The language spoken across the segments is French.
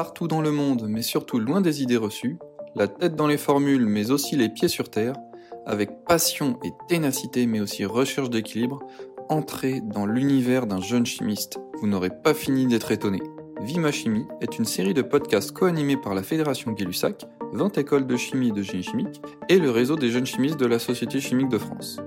Partout dans le monde, mais surtout loin des idées reçues, la tête dans les formules, mais aussi les pieds sur terre, avec passion et ténacité, mais aussi recherche d'équilibre, entrez dans l'univers d'un jeune chimiste. Vous n'aurez pas fini d'être étonné. Vima Chimie est une série de podcasts co-animés par la Fédération Gay-Lussac, 20 écoles de chimie et de génie chimique, et le réseau des jeunes chimistes de la Société chimique de France.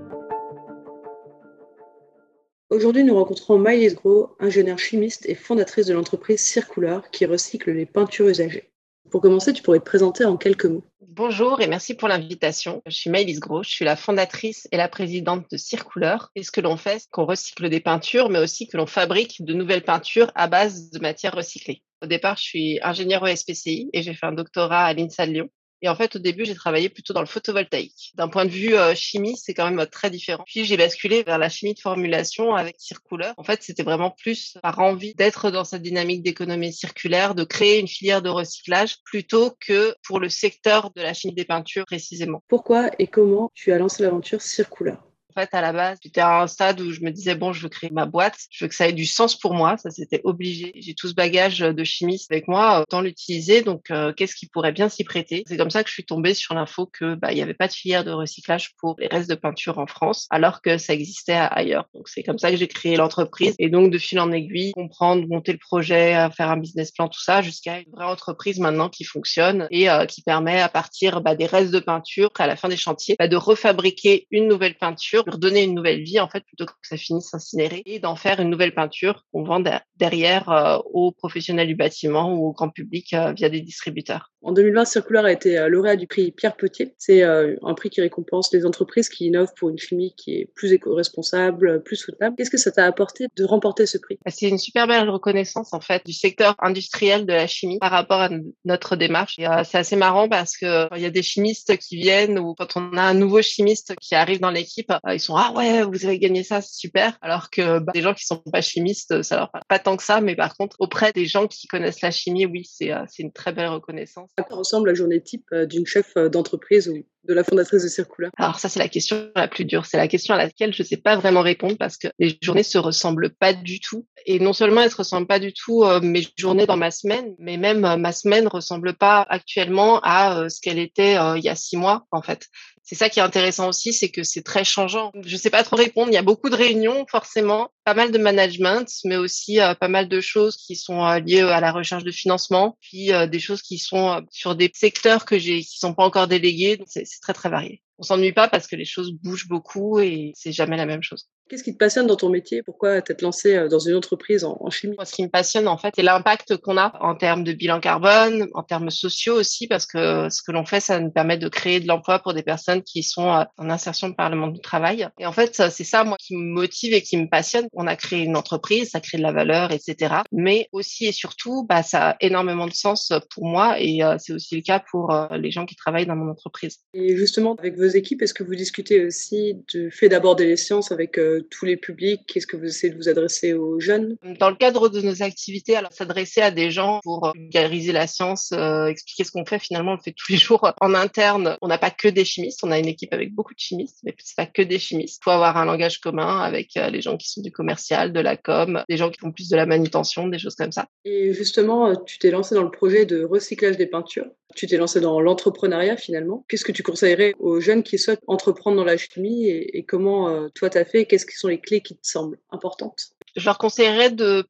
Aujourd'hui, nous rencontrons Maëlys Gros, ingénieure chimiste et fondatrice de l'entreprise Circular qui recycle les peintures usagées. Pour commencer, tu pourrais te présenter en quelques mots. Bonjour et merci pour l'invitation. Je suis Maëlys Gros, je suis la fondatrice et la présidente de Circouleur. Et ce que l'on fait, c'est qu'on recycle des peintures, mais aussi que l'on fabrique de nouvelles peintures à base de matières recyclées. Au départ, je suis ingénieure au SPCI et j'ai fait un doctorat à l'INSA de Lyon. Et en fait, au début, j'ai travaillé plutôt dans le photovoltaïque. D'un point de vue euh, chimie, c'est quand même euh, très différent. Puis j'ai basculé vers la chimie de formulation avec Circouleur. En fait, c'était vraiment plus par envie d'être dans cette dynamique d'économie circulaire, de créer une filière de recyclage plutôt que pour le secteur de la chimie des peintures précisément. Pourquoi et comment tu as lancé l'aventure Circouleur en fait, à la base, j'étais à un stade où je me disais, bon, je veux créer ma boîte, je veux que ça ait du sens pour moi, ça c'était obligé. J'ai tout ce bagage de chimiste avec moi, autant l'utiliser, donc euh, qu'est-ce qui pourrait bien s'y prêter? C'est comme ça que je suis tombée sur l'info que bah, il n'y avait pas de filière de recyclage pour les restes de peinture en France, alors que ça existait ailleurs. Donc c'est comme ça que j'ai créé l'entreprise, et donc de fil en aiguille, comprendre, monter le projet, faire un business plan, tout ça, jusqu'à une vraie entreprise maintenant qui fonctionne et euh, qui permet à partir bah, des restes de peinture, à la fin des chantiers, bah, de refabriquer une nouvelle peinture pour donner une nouvelle vie en fait plutôt que ça finisse incinéré et d'en faire une nouvelle peinture qu'on vend derrière euh, aux professionnels du bâtiment ou au grand public euh, via des distributeurs. En 2020, Circular a été euh, lauréat du prix Pierre Potier. C'est un prix qui récompense les entreprises qui innovent pour une chimie qui est plus éco-responsable, plus soutenable. Qu'est-ce que ça t'a apporté de remporter ce prix? Bah, C'est une super belle reconnaissance en fait du secteur industriel de la chimie par rapport à notre démarche. C'est assez marrant parce que il y a des chimistes qui viennent ou quand on a un nouveau chimiste qui arrive dans l'équipe, ils sont ah ouais vous avez gagné ça c'est super alors que bah, des gens qui sont pas chimistes ça leur parle pas tant que ça mais par contre auprès des gens qui connaissent la chimie oui euh, c'est une très belle reconnaissance. À quoi ressemble la journée type euh, d'une chef euh, d'entreprise ou de la fondatrice de Circular Alors ça c'est la question la plus dure, c'est la question à laquelle je sais pas vraiment répondre parce que les journées se ressemblent pas du tout et non seulement elles se ressemblent pas du tout mes journées dans ma semaine, mais même ma semaine ressemble pas actuellement à ce qu'elle était il y a six mois en fait c'est ça qui est intéressant aussi, c'est que c'est très changeant. Je sais pas trop répondre. Il y a beaucoup de réunions, forcément, pas mal de management, mais aussi euh, pas mal de choses qui sont euh, liées à la recherche de financement, puis euh, des choses qui sont sur des secteurs que j'ai, qui sont pas encore délégués. C'est très très varié. On s'ennuie pas parce que les choses bougent beaucoup et c'est jamais la même chose. Qu'est-ce qui te passionne dans ton métier? Pourquoi t'être lancé euh, dans une entreprise en, chimie? Ce qui me passionne, en fait, c'est l'impact qu'on a en termes de bilan carbone, en termes sociaux aussi, parce que ce que l'on fait, ça nous permet de créer de l'emploi pour des personnes qui sont euh, en insertion par le monde du travail. Et en fait, c'est ça, moi, qui me motive et qui me passionne. On a créé une entreprise, ça crée de la valeur, etc. Mais aussi et surtout, bah, ça a énormément de sens pour moi et euh, c'est aussi le cas pour les gens qui travaillent dans mon entreprise. Et justement, avec vos équipes, est-ce que vous discutez aussi du fait d'aborder les sciences avec tous les publics Qu'est-ce que vous essayez de vous adresser aux jeunes? Dans le cadre de nos activités, alors s'adresser à des gens pour vulgariser la science, euh, expliquer ce qu'on fait, finalement, on le fait tous les jours en interne. On n'a pas que des chimistes, on a une équipe avec beaucoup de chimistes, mais c'est pas que des chimistes. Il faut avoir un langage commun avec euh, les gens qui sont du commercial, de la com, des gens qui font plus de la manutention, des choses comme ça. Et justement, euh, tu t'es lancé dans le projet de recyclage des peintures. Tu t'es lancé dans l'entrepreneuriat finalement. Qu'est-ce que tu conseillerais aux jeunes qui souhaitent entreprendre dans la chimie et, et comment toi t'as fait? Qu'est-ce qui sont les clés qui te semblent importantes? Je leur conseillerais de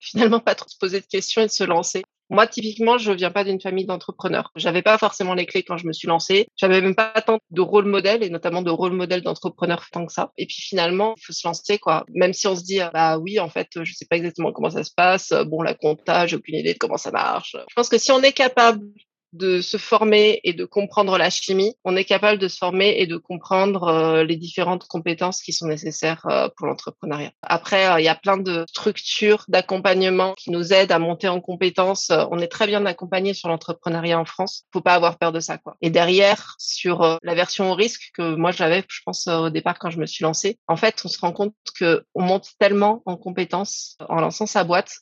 finalement pas trop se poser de questions et de se lancer. Moi, typiquement, je viens pas d'une famille d'entrepreneurs. J'avais pas forcément les clés quand je me suis lancée. J'avais même pas tant de rôle modèle et notamment de rôle modèle d'entrepreneur tant que ça. Et puis finalement, il faut se lancer, quoi. Même si on se dit, bah oui, en fait, je sais pas exactement comment ça se passe. Bon, la compta, j'ai aucune idée de comment ça marche. Je pense que si on est capable de se former et de comprendre la chimie, on est capable de se former et de comprendre euh, les différentes compétences qui sont nécessaires euh, pour l'entrepreneuriat. Après, euh, il y a plein de structures d'accompagnement qui nous aident à monter en compétences. on est très bien accompagné sur l'entrepreneuriat en France. Faut pas avoir peur de ça, quoi. Et derrière, sur la version au risque que moi j'avais, je pense au départ quand je me suis lancée, en fait, on se rend compte que on monte tellement en compétences en lançant sa boîte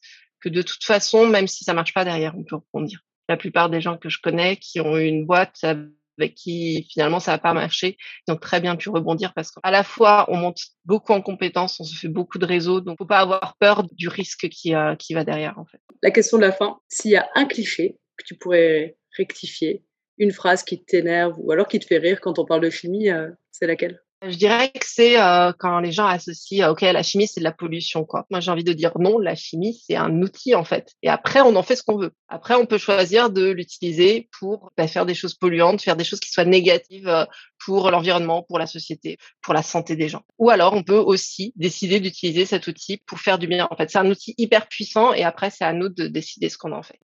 que de toute façon, même si ça marche pas derrière, on peut rebondir la plupart des gens que je connais qui ont eu une boîte avec qui finalement ça n'a pas marché, ils ont très bien pu rebondir parce qu'à la fois on monte beaucoup en compétences, on se fait beaucoup de réseaux, donc faut pas avoir peur du risque qui, euh, qui va derrière en fait. La question de la fin, s'il y a un cliché que tu pourrais rectifier, une phrase qui t'énerve ou alors qui te fait rire quand on parle de chimie, euh, c'est laquelle? Je dirais que c'est euh, quand les gens associent, euh, ok, la chimie c'est de la pollution, quoi. Moi j'ai envie de dire non, la chimie c'est un outil en fait. Et après on en fait ce qu'on veut. Après on peut choisir de l'utiliser pour bah, faire des choses polluantes, faire des choses qui soient négatives euh, pour l'environnement, pour la société, pour la santé des gens. Ou alors on peut aussi décider d'utiliser cet outil pour faire du bien. En fait, c'est un outil hyper puissant et après c'est à nous de décider ce qu'on en fait.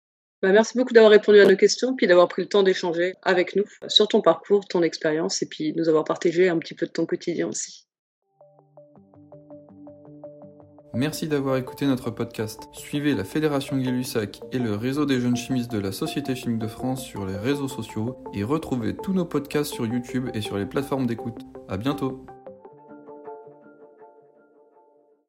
Bah, merci beaucoup d'avoir répondu à nos questions, puis d'avoir pris le temps d'échanger avec nous sur ton parcours, ton expérience, et puis nous avoir partagé un petit peu de ton quotidien aussi. Merci d'avoir écouté notre podcast. Suivez la Fédération Gay-Lussac et le réseau des jeunes chimistes de la Société chimique de France sur les réseaux sociaux et retrouvez tous nos podcasts sur YouTube et sur les plateformes d'écoute. À bientôt!